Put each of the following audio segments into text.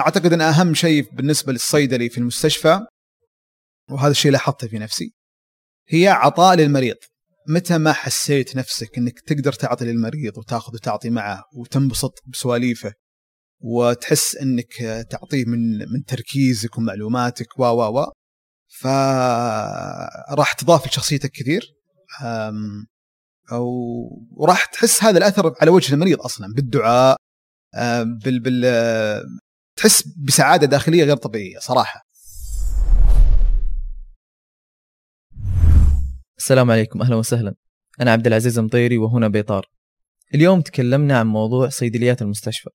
أعتقد إن أهم شيء بالنسبة للصيدلي في المستشفى وهذا الشيء لاحظته في نفسي هي عطاء للمريض. متى ما حسيت نفسك إنك تقدر تعطي للمريض وتأخذ وتعطي معه وتنبسط بسواليفه وتحس إنك تعطيه من من تركيزك ومعلوماتك و و و فراح تضاف لشخصيتك كثير. أو وراح تحس هذا الأثر على وجه المريض أصلا بالدعاء بال بال تحس بسعادة داخلية غير طبيعية صراحة. السلام عليكم أهلا وسهلا. أنا عبد العزيز المطيري وهنا بيطار اليوم تكلمنا عن موضوع صيدليات المستشفى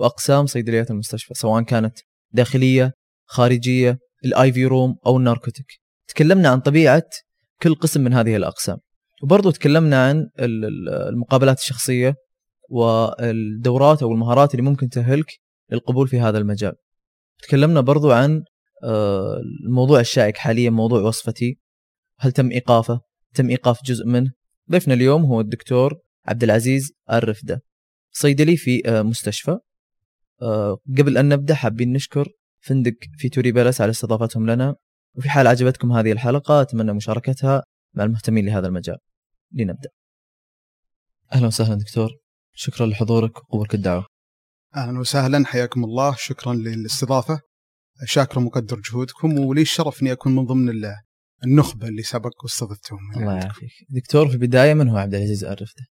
وأقسام صيدليات المستشفى سواء كانت داخلية خارجية ال IV room أو ال narcotic تكلمنا عن طبيعة كل قسم من هذه الأقسام. وبرضو تكلمنا عن المقابلات الشخصية والدورات أو المهارات اللي ممكن تأهلك للقبول في هذا المجال. تكلمنا برضو عن آه، الموضوع الشائك حاليا موضوع وصفتي. هل تم إيقافه؟ تم إيقاف جزء منه؟ ضيفنا اليوم هو الدكتور عبد العزيز الرفدة. صيدلي في آه، مستشفى. آه، قبل أن نبدأ حابين نشكر فندق في توري بلس على استضافتهم لنا. وفي حال عجبتكم هذه الحلقة أتمنى مشاركتها مع المهتمين لهذا المجال. لنبدأ. أهلا وسهلا دكتور. شكرا لحضورك وقبولك الدعوة. أهلا وسهلا حياكم الله. شكرا للاستضافة. شاكر ومقدر جهودكم ولي الشرف إني أكون من ضمن النخبة اللي سبق واستضفتهم الله يعافيك. دكتور في البداية من هو؟ عبد العزيز الرفده؟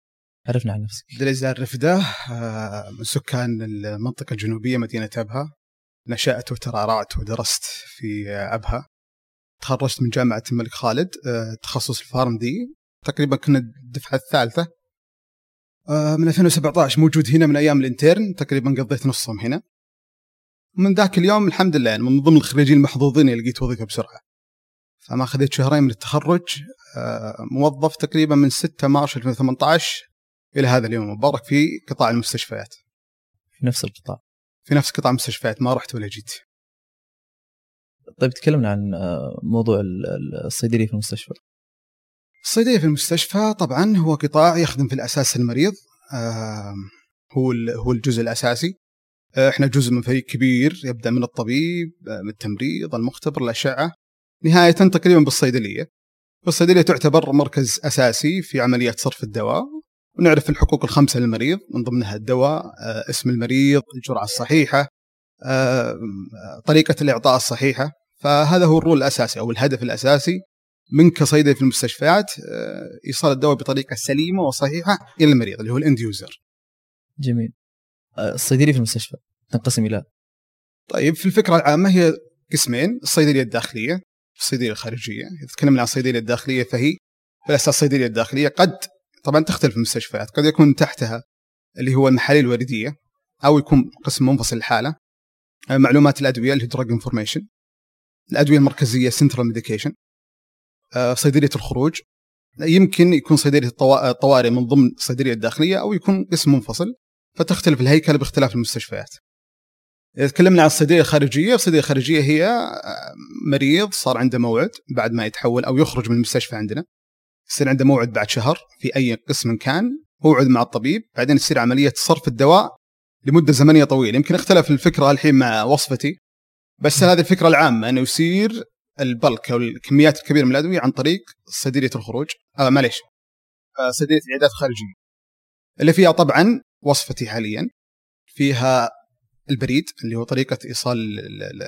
عرفنا عن نفسك. عبد العزيز الرفده آه، من سكان المنطقة الجنوبية مدينة أبها. نشأت وترعرعت ودرست في أبها. تخرجت من جامعة الملك خالد. آه، تخصص الفارم دي. تقريبا كنا الدفعة الثالثة. آه، من 2017 موجود هنا من أيام الانترن تقريبا قضيت نصهم هنا. من ذاك اليوم الحمد لله يعني من ضمن الخريجين المحظوظين اللي لقيت وظيفة بسرعة. فما خذيت شهرين من التخرج آه، موظف تقريبا من 6 مارس 2018 إلى هذا اليوم المبارك في قطاع المستشفيات. في نفس القطاع. في نفس قطاع المستشفيات ما رحت ولا جيت. طيب تكلمنا عن آه، موضوع الصيدلية في المستشفى. الصيدليه في المستشفى طبعا هو قطاع يخدم في الأساس المريض هو هو الجزء الأساسي. آه، إحنا جزء من فريق كبير يبدأ من الطبيب آه، من التمريض المختبر الأشعة. نهاية تقريبا بالصيدلية. والصيدليه تعتبر مركز أساسي في عمليات صرف الدواء. ونعرف الحقوق الخمسة للمريض من ضمنها الدواء اسم المريض الجرعة الصحيحة طريقة الإعطاء الصحيحة. فهذا هو الرول الأساسي أو الهدف الأساسي. من كصيدلي في المستشفيات آه، إيصال الدواء بطريقة سليمة وصحيحة إلى المريض اللي هو الإند يوزر. جميل. آه، الصيدليه في المستشفى تنقسم إلى. طيب في الفكرة العامة هي قسمين الصيدلية الداخلية الصيدليه الخارجية. إذا تكلمنا عن الصيدلية الداخلية فهي في الاساس الصيدلية الداخلية قد طبعا تختلف المستشفيات قد يكون تحتها اللي هو المحاليل الوريدية أو يكون قسم منفصل الحاله آه، معلومات الأدوية اللي هي drug information الأدوية المركزية central medication آه، صيدلية الخروج يمكن يكون صيدلية الطوارئ من ضمن الصيدلية الداخلية أو يكون قسم منفصل فتختلف الهيكله باختلاف المستشفيات. إذا تكلمنا عن الصيدليه الخارجيه، الصيدليه الخارجيه هي آه، مريض صار عنده موعد بعد ما يتحول أو يخرج من المستشفى عندنا. يصير عنده موعد بعد شهر في أي قسم كان، موعد مع الطبيب، بعدين تصير عملية صرف الدواء لمدة زمنية طويلة، يمكن اختلف الفكرة الحين مع وصفتي بس هذه الفكرة العامة إنه يصير البلك أو الكميات الكبيرة من الأدوية عن طريق صيدلية الخروج. آه معليش. آه صيدلية العيادات الخارجية. اللي فيها طبعا وصفتي حاليا فيها البريد اللي هو طريقة إيصال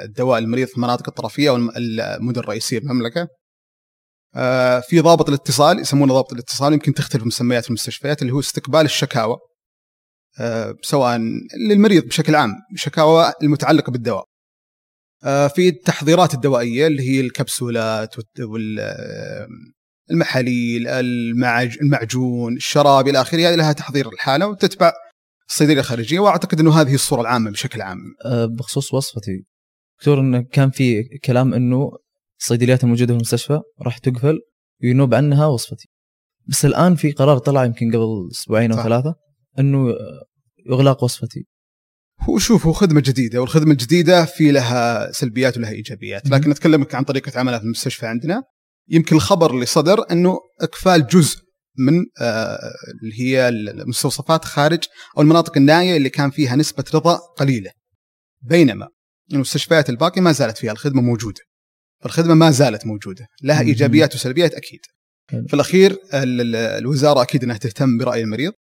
الدواء للمريض في المناطق الطرفية والمدن الرئيسية بالمملكه آه في ضابط الاتصال يسمونه ضابط الاتصال يمكن تختلف مسميات المستشفيات اللي هو استقبال الشكاوى. آه سواء للمريض بشكل عام شكاوى المتعلقة بالدواء. في التحضيرات الدوائية اللي هي الكبسولات والمحاليل المعجون الشراب إلى آخره هذه لها تحضير الحالة وتتبع الصيدلية الخارجية وأعتقد إنه هذه الصورة العامة بشكل عام. آه، بخصوص وصفتي دكتور انه كان في كلام إنه الصيدليات الموجودة في المستشفى راح تقفل وينوب عنها وصفتي. بس الآن في قرار طلع يمكن قبل أسبوعين أو ثلاثة إنه اغلاق وصفتي. هو شوف هو خدمة جديدة والخدمة الجديدة في لها سلبيات ولها إيجابيات. لكن اتكلمك عن طريقة عملها في المستشفى عندنا. يمكن الخبر اللي صدر إنه إقفال جزء من آه اللي هي المستوصفات خارج أو المناطق النائية اللي كان فيها نسبة رضا قليلة. بينما المستشفيات الباقية ما زالت فيها الخدمة موجودة. فالخدمه ما زالت موجودة لها. إيجابيات وسلبيات أكيد. في الأخير ال- ال- الوزارة أكيد إنها تهتم برأي المريض.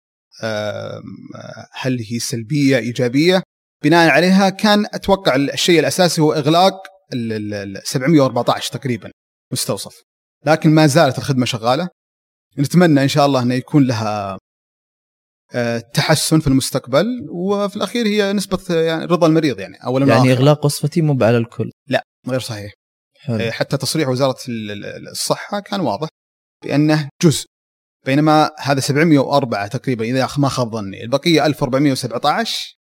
هل هي سلبية إيجابية؟ بناء عليها كان أتوقع الشيء الأساسي هو إغلاق ال- ال- ال 714 تقريبا مستوصف. لكن ما زالت الخدمة شغالة. نتمنى إن شاء الله انه يكون لها آه، تحسن في المستقبل. وفي الأخير هي نسبة يعني رضا المريض يعني اولا يعني. إغلاق وصفتي مو على الكل. غير صحيح. حلو. آه، حتى تصريح وزارة ال- ال- الصحة كان واضح بأنه جزء بينما هذا 704 تقريبا إذا ما خاب ظني. البقية 1417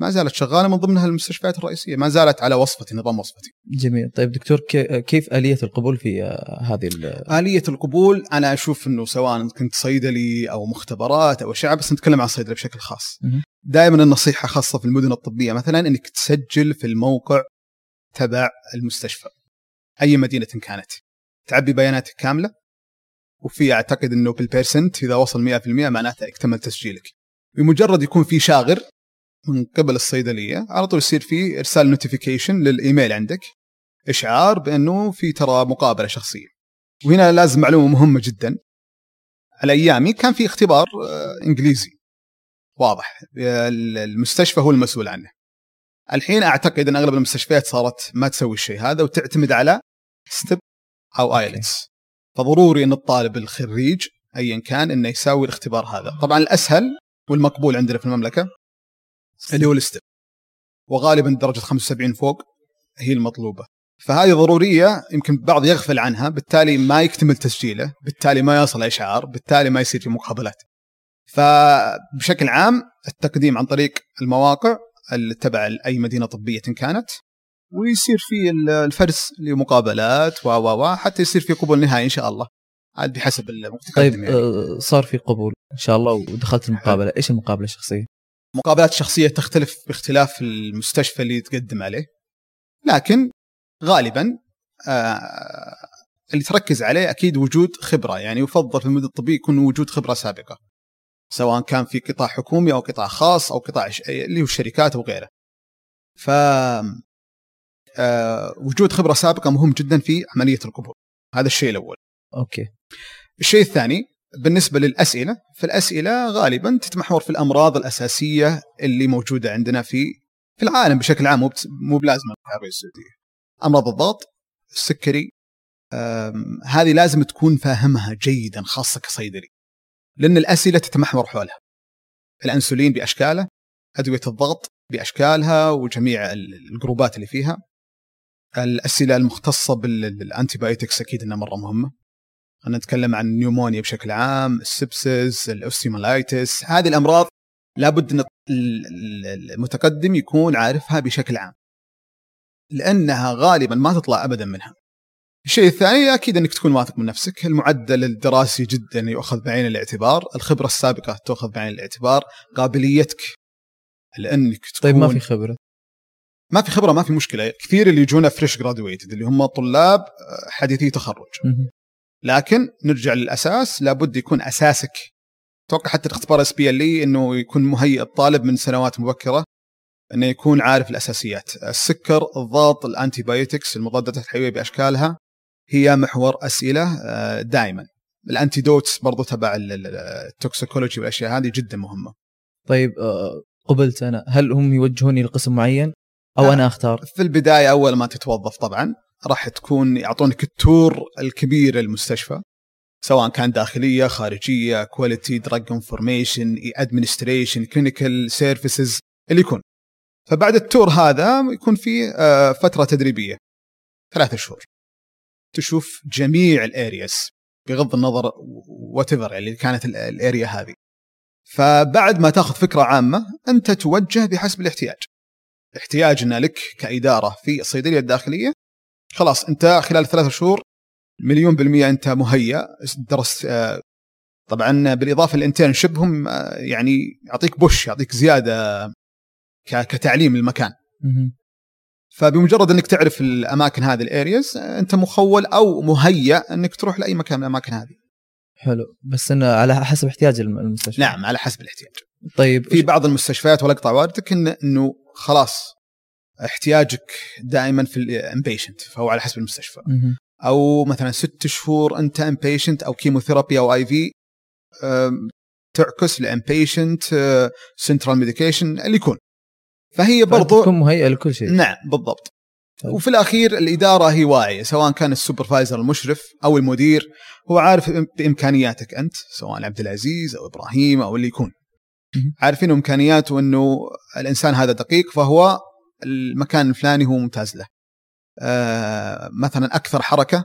ما زالت شغالة من ضمنها المستشفيات الرئيسية ما زالت على وصفتي نظام وصفتي. جميل. طيب دكتور كي- كيف آلية القبول في آه، هذه ال- آلية القبول أنا أشوف أنه سواء كنت صيدلي أو مختبرات أو أشعة بس نتكلم عن الصيدلة بشكل خاص. دائما النصيحة خاصة في المدن الطبية مثلا أنك تسجل في الموقع تبع المستشفى أي مدينة كانت. تعبي بياناتك كاملة وفي أعتقد أنه بال percent إذا وصل 100% معناته اكتمل تسجيلك. بمجرد يكون في شاغر من قبل الصيدلية على طول يصير في إرسال notification للإيميل عندك إشعار بأنه في ترى مقابلة شخصية. وهنا لازم معلومة مهمة جدا. على أيامي كان في اختبار آه، إنجليزي. واضح. المستشفى هو المسؤول عنه. الحين أعتقد إن أغلب المستشفيات صارت ما تسوي الشيء هذا وتعتمد على STEP أو IELTS فضروري إن الطالب الخريج ايا كان إنه يساوي الاختبار هذا. طبعا الأسهل والمقبول عندنا في المملكة اللي هو الستيب وغالبا درجة 75 فوق هي المطلوبة. فهذه ضرورية يمكن البعض يغفل عنها بالتالي ما يكتمل تسجيله بالتالي ما يصل إشعار بالتالي ما يصير في مقابلات. فبشكل عام التقديم عن طريق المواقع اللي تبع أي مدينة طبية كانت ويصير في ال- الفرز لمقابلات و و حتى يصير في قبول نهائي إن شاء الله. عاد بحسب المتقدم طيب يعني. آه، صار في قبول إن شاء الله ودخلت المقابلة. إيش المقابلة الشخصية؟ مقابلات شخصية تختلف باختلاف المستشفى اللي تقدم عليه. لكن غالبا آه اللي تركز عليه أكيد وجود خبرة. يعني يفضل في المدن الطبيه يكون وجود خبرة سابقة. سواء كان في قطاع حكومي أو قطاع خاص أو قطاع. اللي هو الشركات أو غيره. ف وجود خبرة سابقة مهم جدا في عملية القبول. هذا الشيء الأول. okay. الشيء الثاني بالنسبة للأسئلة فالأسئلة غالبا تتمحور في الأمراض الأساسية اللي موجودة عندنا في في العالم بشكل عام مو بس- مو بلازم العربيه السعوديه أمراض الضغط السكري هذه لازم تكون فاهمها جيدا خاصة كصيدلي. لأن الأسئلة تتمحور حولها. الأنسولين بأشكاله أدوية الضغط بأشكالها وجميع ال- الجروبات اللي فيها. الأسئلة المختصة بال antibiotics أكيد إنها مرة مهمة. خلينا نتكلم عن ال pneumonia بشكل عام ال sepsis ال osteomyelitis هذه الأمراض لابد إن ال- ال- المتقدم يكون عارفها بشكل عام لأنها غالبا ما تطلع ابدا منها. الشيء الثاني أكيد إنك تكون واثق من نفسك. المعدل الدراسي جدا يؤخذ بعين الاعتبار. الخبرة السابقة تؤخذ بعين الاعتبار. قابليتك لأنك تكون طيب ما في خبرة؟ ما في خبرة ما في مشكلة. كثير اللي يجونا fresh graduated اللي هم طلاب آه، حديثي تخرج. لكن نرجع للأساس لابد يكون أساسك. أتوقع حتى الاختبار SPLE إنه يكون مهيئ الطالب من سنوات مبكرة إنه يكون عارف الأساسيات. السكر الضغط ال antibiotics المضادات الحيوية بأشكالها هي محور أسئلة آه، دائما. ال antidotes برضو تبع ال- ال- ال toxicology والأشياء هذه جدا مهمة. طيب آه، قبلت أنا هل هم يوجهوني لقسم معين؟ أو. أنا أختار. في البداية أول ما تتوظف طبعا راح تكون يعطونك ال tour الكبير للمستشفى سواء كان داخلية خارجية quality drug information administration clinical services اللي يكون. فبعد ال tour هذا يكون في آه، فترة تدريبية. ثلاثة شهور. تشوف جميع ال areas بغض النظر whatever اللي كانت ال- ال area هذه. فبعد ما تاخذ فكرة عامة أنت توجه بحسب الاحتياج. احتياجنا لك كإدارة في الصيدلية الداخلية. خلاص أنت خلال ثلاثة شهور مليون بالمية أنت مهيأ. درست آه، طبعا بالإضافة لل internship هم آه، يعني يعطيك push يعطيك زيادة كتعليم للمكان مهم. فبمجرد أنك تعرف الأماكن هذه ال areas أنت مخول أو مهيأ أنك تروح لأي مكان من الأماكن هذه. حلو. بس إنه على حسب احتياج الم- المستشفى. نعم على حسب الاحتياج. طيب في بعض المستشفيات ولا اقطع واردك إن إنه خلاص احتياجك دائما في ال inpatient فهو على حسب المستشفى مهم. أو مثلا ست شهور أنت inpatient أو chemotherapy أو IV تعكس ل inpatient central medication اللي يكون فهي برضو تكون مهيئة لكل شيء نعم بالضبط طيب. وفي الأخير الإدارة هي واعية سواء كان ال supervisor المشرف أو المدير هو عارف بإمكانياتك أنت سواء عبد العزيز أو إبراهيم أو اللي يكون. عارفين امكانياته انه الإنسان هذا دقيق فهو المكان الفلاني هو ممتاز له. آه مثلا أكثر حركة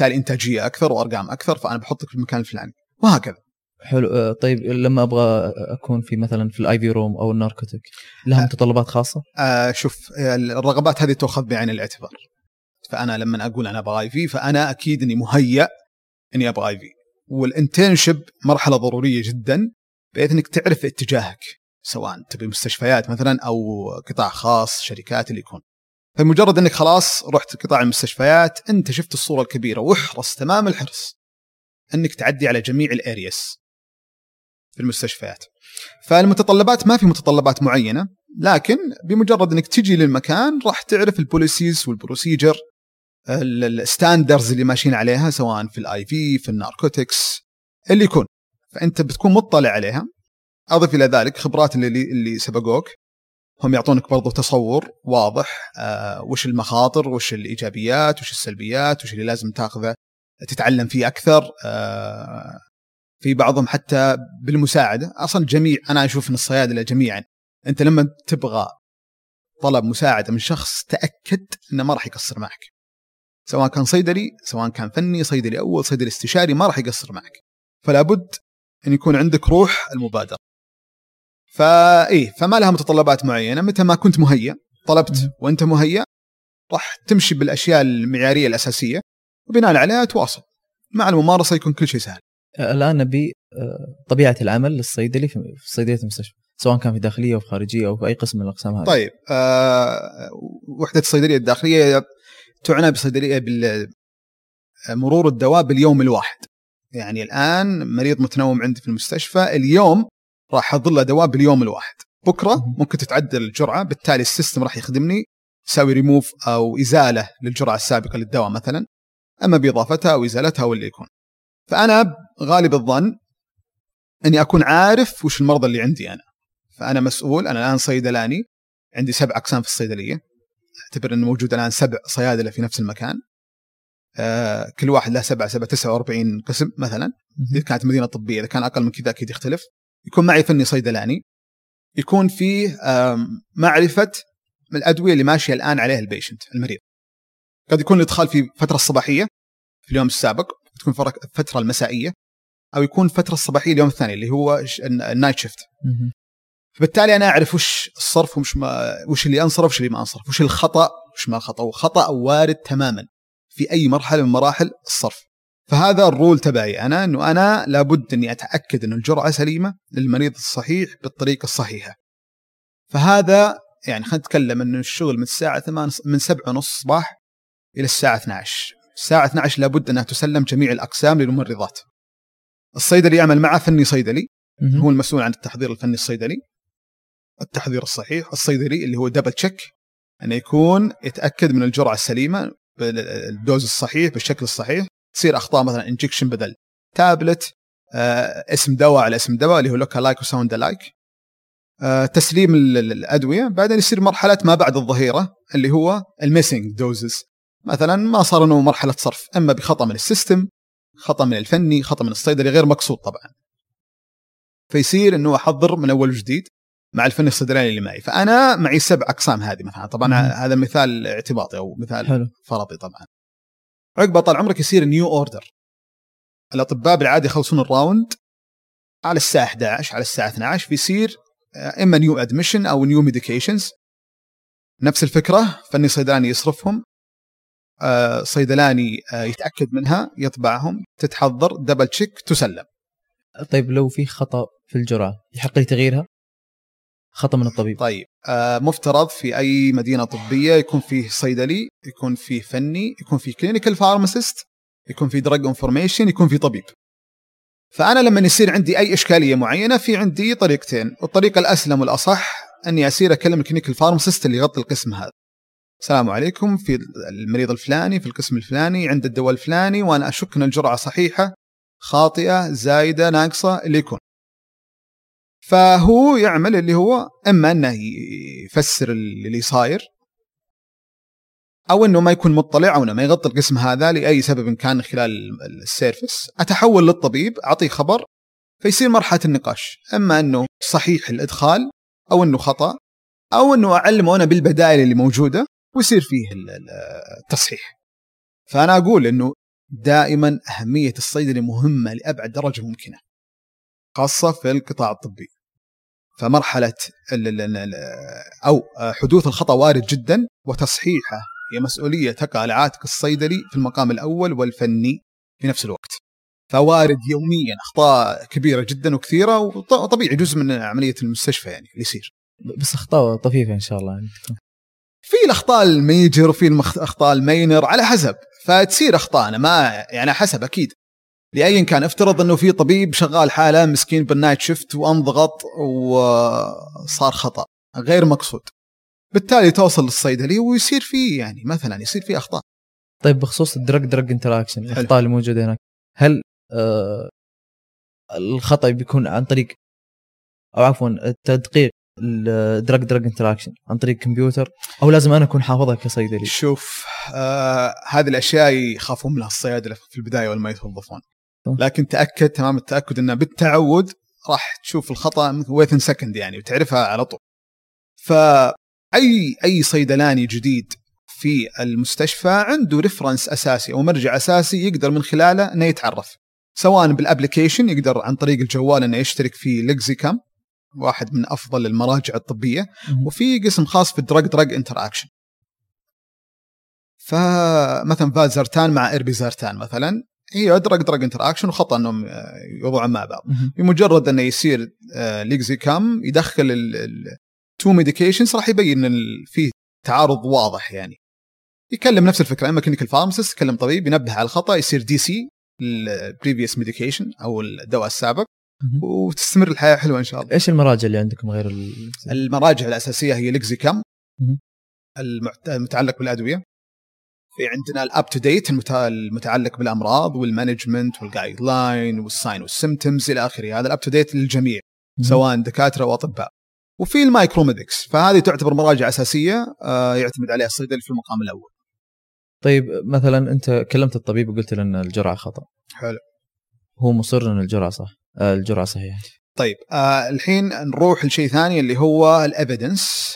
بالتالي إنتاجية أكثر وأرقام أكثر فأنا بحطك في المكان الفلاني. وهكذا. حلو. آه، طيب لما أبغى أكون في مثلا في ال IV room أو ال narcotic لها آه. متطلبات خاصة؟ آه شوف الرغبات هذه تؤخذ بعين الاعتبار. فأنا لما أقول أنا أبغى IV فأنا أكيد إني مهيأ إني أبغى IV وال internship مرحلة ضرورية جدا. بحيث إنك تعرف اتجاهك سواء تبي مستشفيات مثلا أو قطاع خاص شركات اللي يكون. فمجرد إنك خلاص رحت قطاع المستشفيات أنت شفت الصورة الكبيرة واحرص تمام الحرص إنك تعدي على جميع ال areas في المستشفيات. فالمتطلبات ما في متطلبات معينة لكن بمجرد إنك تجي للمكان راح تعرف ال policies وال procedure ال standards اللي ماشيين عليها سواء في ال IV في ال narcotics اللي يكون. فأنت بتكون مطلع عليها. أضف إلى ذلك خبرات اللي اللي سبقوك. هم يعطونك برضو تصور واضح آه وش المخاطر وش الإيجابيات وش السلبيات وش اللي لازم تاخذه تتعلم فيه أكثر آه في بعضهم حتى بالمساعدة. أصلا جميع أنا أشوف إن الصيادلة جميعا أنت لما تبغى طلب مساعدة من شخص تأكد إنه ما راح يقصر معك. سواء كان صيدلي سواء كان فني صيدلي أول صيدلي استشاري ما راح يقصر معك. فلا بد إن يكون عندك روح المبادرة. فإيه فما لها متطلبات معينة. متى ما كنت مهيأ طلبت وأنت مهيأ راح تمشي بالأشياء المعيارية الأساسية وبناء عليها تواصل. مع الممارسة يكون كل شيء سهل. الآن نبي آه، طبيعة العمل للصيدلي في صيدلية المستشفى سواء كان في داخلية أو في خارجية أو في أي قسم من الأقسام هذه. طيب آه وحدة الصيدلية الداخلية تعنى بصيدلية مرور الدواء باليوم الواحد. يعني الآن مريض متنوم عندي في المستشفى اليوم راح له دواء باليوم الواحد. بكرة. ممكن تتعدل الجرعة بالتالي السيستم راح يخدمني يسوي ريموف أو إزالة للجرعة السابقة للدواء مثلا أما بإضافتها أو إزالتها أو اللي يكون. فأنا غالب الظن إني أكون عارف وش المرضى اللي عندي أنا. فأنا مسؤول أنا الآن صيدلاني عندي سبع أقسام في الصيدلية. أعتبر إنه موجود الآن سبع صيادلة في نفس المكان. آه كل واحد له سبع سبع 49 قسم مثلا. إذا. كانت مدينة طبية إذا كان أقل من كذا أكيد يختلف. يكون معي فني صيدلاني. يكون فيه معرفة الأدوية اللي ماشية الآن عليها ال patient المريض. قد يكون الإدخال في فترة الصباحية في اليوم السابق تكون فرق- الفترة المسائية أو يكون الفترة الصباحية اليوم الثاني اللي هو ال night shift. فبالتالي أنا أعرف وش الصرف وش ما وش اللي أنصرف وش اللي ما أنصرف وش الخطأ وش ما الخطأ وخطأ وارد تماما. في أي مرحلة من مراحل الصرف. فهذا الرول تبعي أنا إنه أنا لابد إني أتأكد ان الجرعة سليمة للمريض الصحيح بالطريقة الصحيحة. فهذا يعني خلينا نتكلم إنه الشغل من الساعة 8 من 7 ونص الصباح إلى الساعة 12 الساعة 12 لابد إنها تسلم جميع الأقسام للممرضات. الصيدلي يعمل معه فني صيدلي. هو المسؤول عن التحضير الفني الصيدلي التحضير الصحيح الصيدلي اللي هو double check إنه يكون يتأكد من الجرعة السليمة. بال dose الصحيح بالشكل الصحيح تصير أخطاء مثلا injection بدل. تابلت آه اسم دواء على اسم دواء اللي هو look alike و sound alike تسليم ال- ال- الأدوية. بعدين يصير مرحله ما بعد الظهيرة اللي هو ال missing doses. مثلا ما صار إنه مرحلة صرف إما بخطأ من ال system خطأ من الفني خطأ من الصيدلي غير مقصود طبعا. فيصير إنه أحضر من أول وجديد. مع الفني الصيدلاني اللي معي. فأنا معي سبع أقسام هذه مثلا. طبعا مم. هذا مثال اعتباطي أو مثال حلو. فرضي طبعا. عقب طال عمرك يصير new order الأطباء بالعادة يخلصون ال round على الساعة 11 على الساعة 12 بيصير آه، إما new admission أو new medications نفس الفكرة فني صيدلاني يصرفهم آه، صيدلاني آه، يتأكد منها يطبعهم تتحضر double check تسلم. طيب لو في خطأ في الجرعة يحق لي تغييرها؟ خطأ من الطبيب. طيب آه، مفترض في أي مدينة طبية يكون فيه صيدلي يكون فيه فني يكون فيه clinical pharmacist يكون فيه drug information يكون فيه طبيب. فأنا لما يصير عندي أي إشكالية معينة في عندي طريقتين الطريقة الأسلم والأصح أني اصير أكلم ال clinical pharmacist اللي يغطي القسم هذا. السلام عليكم في المريض الفلاني في القسم الفلاني عند الدواء الفلاني وأنا أشك أن الجرعة صحيحة خاطئة زايدة ناقصة اللي يكون. فهو يعمل اللي هو إما أنه يفسر اللي صاير أو إنه ما يكون مطلع أو إنه ما يغطي القسم هذا لأي سبب كان خلال السيرفس. أتحول للطبيب أعطيه خبر فيصير مرحلة النقاش. إما إنه صحيح الإدخال أو إنه خطأ أو إنه أعلمه أنا بالبدائل اللي موجودة ويصير فيه التصحيح. فأنا أقول إنه دائما أهمية الصيدلي مهمة لأبعد درجة ممكنة. خاصة في القطاع الطبي. فمرحلة أو حدوث الخطأ وارد جدا وتصحيحه هي مسؤوليه تقع على عاتق الصيدلي في المقام الأول والفني في نفس الوقت. فوارد يوميا أخطاء كبيرة جدا وكثيرة وطبيعي جزء من عملية المستشفى يعني اللي يصير. بس أخطاء طفيفة إن شاء الله. يعني. في الأخطاء ال major وفي الاخطاء ال minor على حسب. فتصير أخطاء أنا ما يعني حسب أكيد. لايا كان افترض إنه في طبيب شغال حالة مسكين بال night shift وأنضغط وصار خطأ غير مقصود. بالتالي توصل للصيدلي ويصير فيه يعني مثلا يصير فيه أخطاء. طيب بخصوص الدرج درج انتراكشن الأخطاء اللي موجودة هناك هل آه الخطأ بيكون عن طريق أو عفوا التدقيق ال drug drug interaction عن طريق كمبيوتر أو لازم أنا أكون حافظها كصيدلي؟ شوف آه هذه الأشياء يخافون منها الصيادلة في البداية ولما يتوظفون. لكن تأكد تمام التأكد إنه بالتعود راح تشوف الخطأ within second يعني وتعرفها على طول. فاي أي صيدلاني جديد في المستشفى عنده reference أساسي أو مرجع أساسي يقدر من خلاله إنه يتعرف. سواء بال application يقدر عن طريق الجوال إنه يشترك في Lexicomp واحد من أفضل المراجع الطبية وفي قسم خاص في ال drug drug interaction فمثلا فازرتان مع اربيزارتان مثلا هي drug drug interaction وخطأ إنهم يوضعون مع بعض. بمجرد إنه يصير Lexicomp يدخل ال two medications راح يبين إن في تعارض واضح يعني. يكلم نفس الفكرة أما clinical pharmacist يكلم طبيب ينبه على الخطأ يصير DC ال previous medication أو الدواء السابق وتستمر الحياة حلوة إن شاء الله. إيش المراجع اللي عندكم غير ال... المراجع الأساسية هي Lexicomp المتعلق بالأدوية. في عندنا ال UpToDate المتعلق بالأمراض وال management وال guideline وال sign وال symptoms إلى آخره هذا ال UpToDate للجميع سواء دكاترة واطباء. وفي ال Micromedex فهذه تعتبر مراجع أساسية آه، يعتمد عليها الصيدلي في المقام الأول. طيب مثلا أنت كلمت الطبيب وقلت له إن الجرعة خطأ. حلو. هو مصر إن الجرعة صح. آه، الجرعة صحيحة طيب آه الحين نروح لشيء ثاني اللي هو ال evidence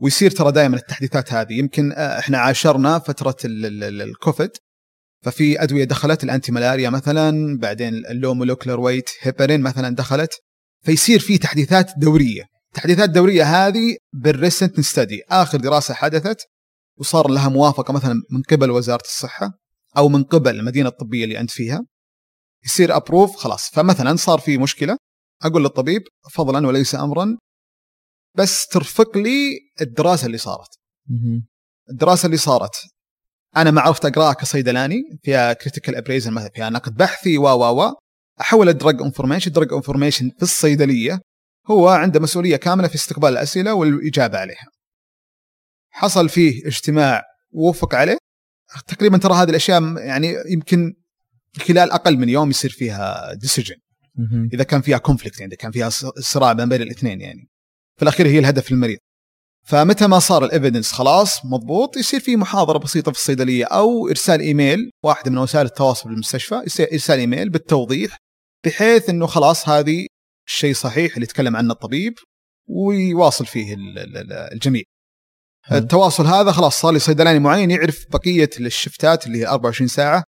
ويصير ترى دائما التحديثات هذه. يمكن آه إحنا عاشرنا فترة الكوفيد. ففي أدوية دخلت ال anti malaria مثلا بعدين ال low molecular weight heparin مثلا دخلت. فيصير في تحديثات دورية. التحديثات الدوريه هذه بال recent study آخر دراسة حدثت وصار لها موافقة مثلا من قبل وزارة الصحة أو من قبل المدينة الطبية اللي أنت فيها. يصير approve خلاص. فمثلا صار في مشكلة. أقول للطبيب فضلا وليس امرا بس ترفق لي الدراسة اللي صارت. الدراسة اللي صارت. أنا ما عرفت أقراها كصيدلاني فيها critical appraisal مثلا فيها نقد بحثي و و و أحول ال drug information ال drug information في الصيدلية هو عنده مسؤولية كاملة في استقبال الأسئلة والإجابة عليها. حصل فيه اجتماع ووفق عليه. تقريبا ترى هذه الأشياء يعني يمكن خلال أقل من يوم يصير فيها decision إذا كان فيها conflict يعني كان فيها صراع بين الاثنين يعني. في الأخير هي الهدف المريض. فمتى ما صار ال evidence خلاص مضبوط يصير في محاضرة بسيطة في الصيدلية أو إرسال إيميل واحدة من وسائل التواصل بالمستشفى إرسال إيميل بالتوضيح بحيث إنه خلاص هذه الشيء صحيح اللي يتكلم عنه الطبيب ويواصل فيه الجميع. التواصل هذا خلاص صار لي صيدلاني معين يعرف بقية ال shiftات اللي هي 24 ساعة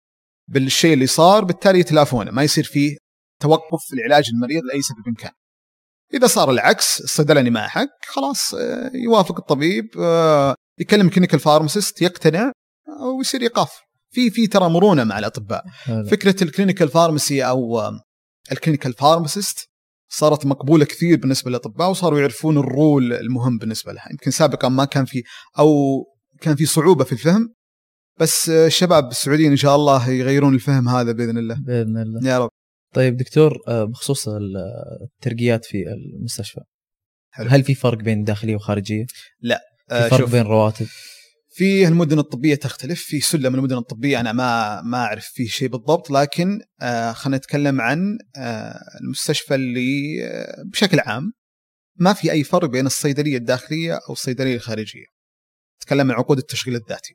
بالشيء اللي صار بالتالي يتلافونه ما يصير فيه توقف في العلاج المريض لأي سبب كان. إذا صار العكس الصيدلاني ما حق خلاص آه، يوافق الطبيب آه، يكلم clinical pharmacist يقتنع ويصير ايقاف في في ترى مرونة مع الأطباء. هذا. فكرة ال clinical pharmacy أو ال clinical pharmacist صارت مقبولة كثير بالنسبة للأطباء وصاروا يعرفون ال role المهم بالنسبة لها. يمكن سابقا ما كان في أو كان في صعوبة في الفهم بس الشباب السعوديين إن شاء الله يغيرون الفهم هذا بإذن الله. بإذن الله. يا رب. طيب دكتور آه، بخصوص الترقيات في المستشفى حلو. هل في فرق بين داخلية وخارجية؟ لا آه، في فرق شوف، بين رواتب في المدن الطبية تختلف في سلم المدن الطبية أنا ما ما أعرف فيه شيء بالضبط لكن آه خلينا نتكلم عن آه المستشفى اللي آه بشكل عام ما في أي فرق بين الصيدلية الداخلية أو الصيدلية الخارجية نتكلم عن عقود التشغيل الذاتي.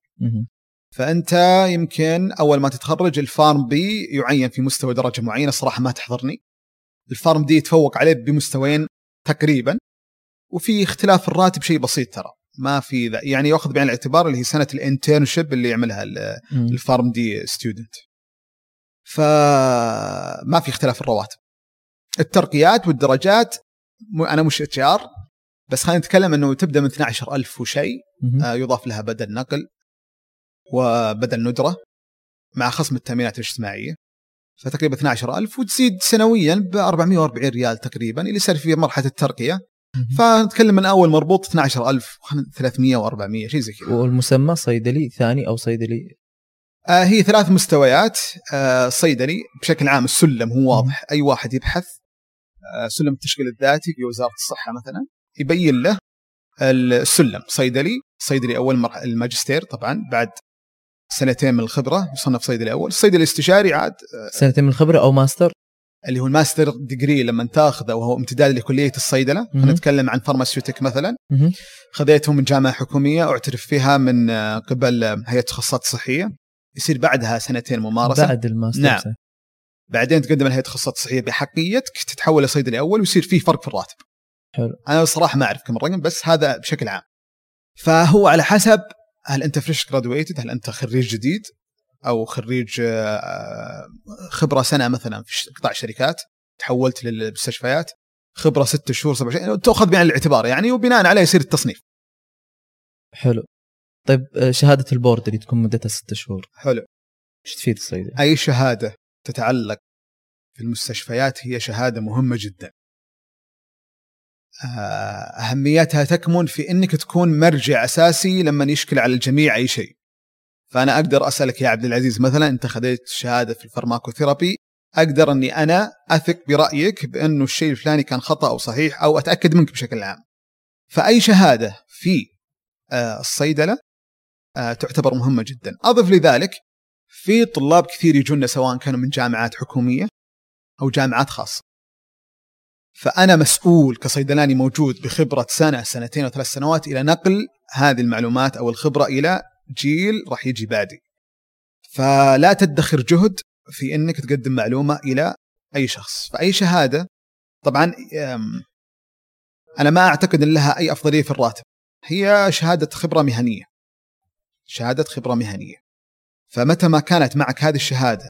فأنت يمكن أول ما تتخرج الفارم بي يعين في مستوى درجة معينة صراحة ما تحضرني. الفارم دي يتفوق عليه بمستويين تقريبا وفي اختلاف الراتب شيء بسيط ترى. ما في ذا يعني يأخذ بعين الاعتبار اللي هي سنة ال internship اللي يعملها. ال PharmD student فما في اختلاف الرواتب. الترقيات والدرجات أنا مش HR بس خلينا نتكلم إنه تبدأ من 12000 وشيء. آه، يضاف لها بدل نقل. وبدل ندرة مع خصم التأمينات الاجتماعية فتقريبا 12000 وتزيد سنويا ب 440 ريال تقريبا اللي صار في مرحلة الترقية. مهم. فنتكلم من أول مربوط 12300 و400 شيء زي كذا. والمسمى صيدلي ثاني أو صيدلي؟ آه هي ثلاث مستويات. آه صيدلي بشكل عام السلم هو واضح. أي واحد يبحث آه سلم التشغيل الذاتي في وزارة الصحة مثلا يبين له السلم. صيدلي صيدلي مرحلة الماجستير طبعا بعد سنتين من الخبرة يصنف صيدلي أول الصيدلي الاستشاري عاد سنتين من الخبرة أو ماستر اللي هو ال master degree لما تاخذه وهو امتداد لكلية الصيدلة مهم. نتكلم عن pharmaceutic مثلا. خذيته من جامعة حكومية أعترف فيها من آه، قبل آه، هيئة التخصصات الصحية يصير بعدها سنتين ممارسة بعد الماستر نعم. سنة. بعدين تقدم لهيئة التخصصات الصحيه بحقيتك تتحول لصيدلي اول ويصير فيه فرق في الراتب. حلو. أنا الصراحه ما أعرف كم الرقم بس هذا بشكل عام. فهو على حسب هل أنت fresh graduated هل أنت خريج جديد أو خريج آه، خبرة سنة مثلا في قطاع الشركات تحولت للمستشفيات خبرة ست شهور سبع شهور تأخذ بعين الاعتبار يعني وبناء عليه يصير التصنيف. حلو طيب آه، شهادة ال board اللي تكون مدتها ست شهور حلو. إيش تفيد الصيدلي؟ أي شهادة تتعلق في المستشفيات هي شهادة مهمة جدا. آه، أهميتها تكمن في إنك تكون مرجع أساسي لما يشكل على الجميع أي شيء. فأنا أقدر أسألك يا عبد العزيز مثلا أنت خذيت شهادة في الفارماكوثيرابي أقدر أني أنا أثق برأيك بأنه الشيء الفلاني كان خطأ أو صحيح أو أتأكد منك بشكل عام. فأي شهادة في آه، الصيدلة آه، تعتبر مهمة جدا. أضف لذلك في طلاب كثير يجونا سواء كانوا من جامعات حكومية أو جامعات خاصة. فأنا مسؤول كصيدلاني موجود بخبرة سنة سنتين أو ثلاث سنوات إلى نقل هذه المعلومات أو الخبرة إلى جيل راح يجي بعدي. فلا تدخر جهد في إنك تقدم معلومة إلى أي شخص، فأي شهادة طبعا أنا ما أعتقد إن لها أي أفضلية في الراتب. هي شهادة خبرة مهنية. شهادة خبرة مهنية. فمتى ما كانت معك هذه الشهادة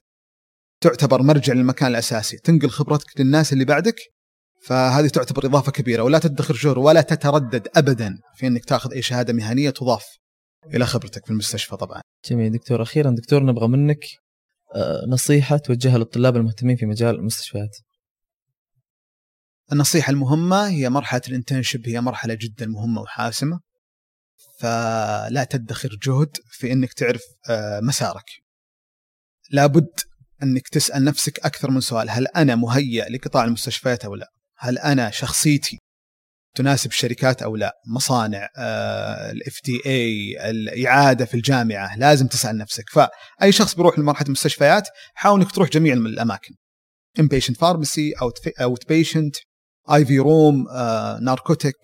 تعتبر مرجع للمكان الأساسي تنقل خبرتك للناس اللي بعدك فهذه تعتبر إضافة كبيرة ولا تدخر جهر ولا تتردد ابدا في إنك تأخذ أي شهادة مهنية تضاف إلى خبرتك في المستشفى طبعا. جميل دكتور أخيرا دكتور نبغى منك آه، نصيحة توجهها للطلاب المهتمين في مجال المستشفيات النصيحة المهمة هي مرحلة الانترنشيب هي مرحلة جدا مهمة وحاسمة فلا تدخر جهد في إنك تعرف آه، مسارك. لابد إنك تسأل نفسك أكثر من سؤال هل أنا مهيئ لقطاع المستشفيات أو لا؟ هل أنا شخصيتي تناسب الشركات أو لا؟ مصانع ال FDA الإعادة في الجامعة لازم تسأل نفسك فأي شخص بيروح لمرحلة المستشفيات حاول إنك تروح جميع الأماكن. inpatient pharmacy outpatient اي في روم ناركوتيك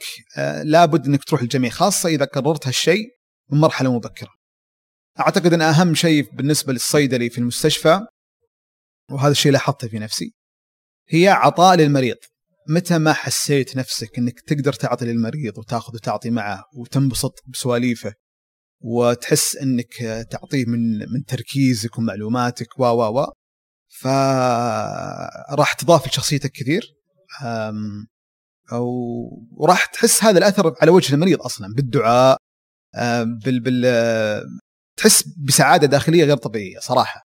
لابد إنك تروح الجميع خاصة إذا قررت هالشيء من مرحلة مبكرة. أعتقد إن أهم شيء بالنسبة للصيدلي في المستشفى وهذا الشيء لاحظته في نفسي هي عطاء للمريض متى ما حسيت نفسك إنك تقدر تعطي للمريض وتاخذ وتعطي معه وتنبسط بسواليفه وتحس إنك تعطيه من من تركيزك ومعلوماتك و و و فراح تضاف لشخصيتك كثير. أو وراح تحس هذا الأثر على وجه المريض أصلا بالدعاء بال بال تحس بسعادة داخلية غير طبيعية صراحة.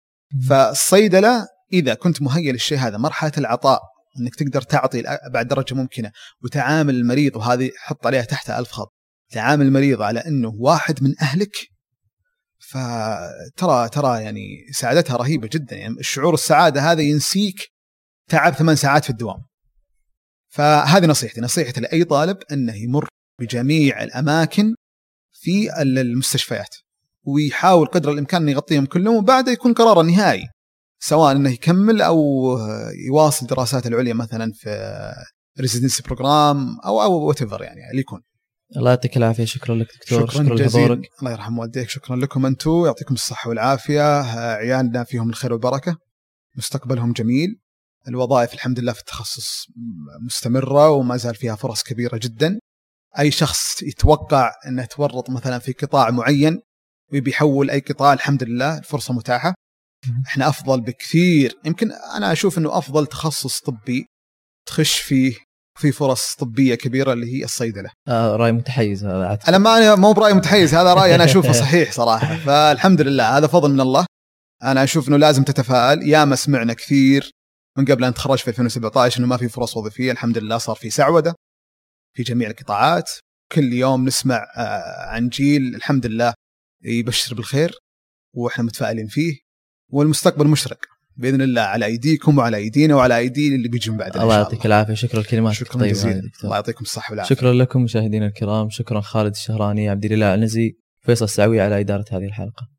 فالصيدلة إذا كنت مهيئ للشيء هذا مرحلة العطاء إنك تقدر تعطي ابعد درجة ممكنة وتعامل المريض وهذه حط عليها تحتها ألف خط تعامل المريض على إنه واحد من أهلك فترى ترى يعني سعادتها رهيبة جدا يعني الشعور السعادة هذا ينسيك تعب ثمان ساعات في الدوام. فهذه نصيحتي نصيحتي لأي طالب إنه يمر بجميع الأماكن في المستشفيات ويحاول قدر الإمكان إنه يغطيهم كلهم وبعدها يكون قراره نهائي. سواء إنه يكمل أو يواصل دراساته العليا مثلا في residency program أو أو what يعني اللي يكون. الله يعطيك العافية. شكرا لك دكتور. شكرا, شكرا جزيلا. الله يرحم والديك. شكرا لكم أنتم يعطيكم الصحة والعافية. عيالنا فيهم الخير والبركة. مستقبلهم جميل. الوظائف الحمد لله في التخصص مستمرة وما زال فيها فرص كبيرة جدا. أي شخص يتوقع انه تورط مثلا في قطاع معين ويبي يحول أي قطاع الحمد لله الفرصة متاحة. إحنا أفضل بكثير. يمكن أنا أشوف إنه أفضل تخصص طبي تخش فيه في فرص طبية كبيرة اللي هي الصيدلة. آه رأي متحيز هذا عاد. أنا ما مو برأي متحيز هذا رأي أنا أشوفه صحيح صراحة. فالحمد لله هذا فضل من الله. أنا أشوف إنه لازم تتفائل. ياما سمعنا كثير من قبل أن تخرج في 2017 إنه ما في فرص وظيفية. الحمد لله صار في سعودة في جميع القطاعات. كل يوم نسمع آه، عن جيل الحمد لله يبشر بالخير وإحنا متفائلين فيه. والمستقبل مشرق. بإذن الله على أيديكم وعلى أيدينا وعلى ايدي اللي بيجون بعد الله يعطيك العافية. شكرا الكلمات شكرا جزيلا. الله يعطيكم الصحة والعافية. شكرا لكم مشاهدينا الكرام. شكرا خالد الشهراني عبد الاله العنزي فيصل السعوي على إدارة هذه الحلقة.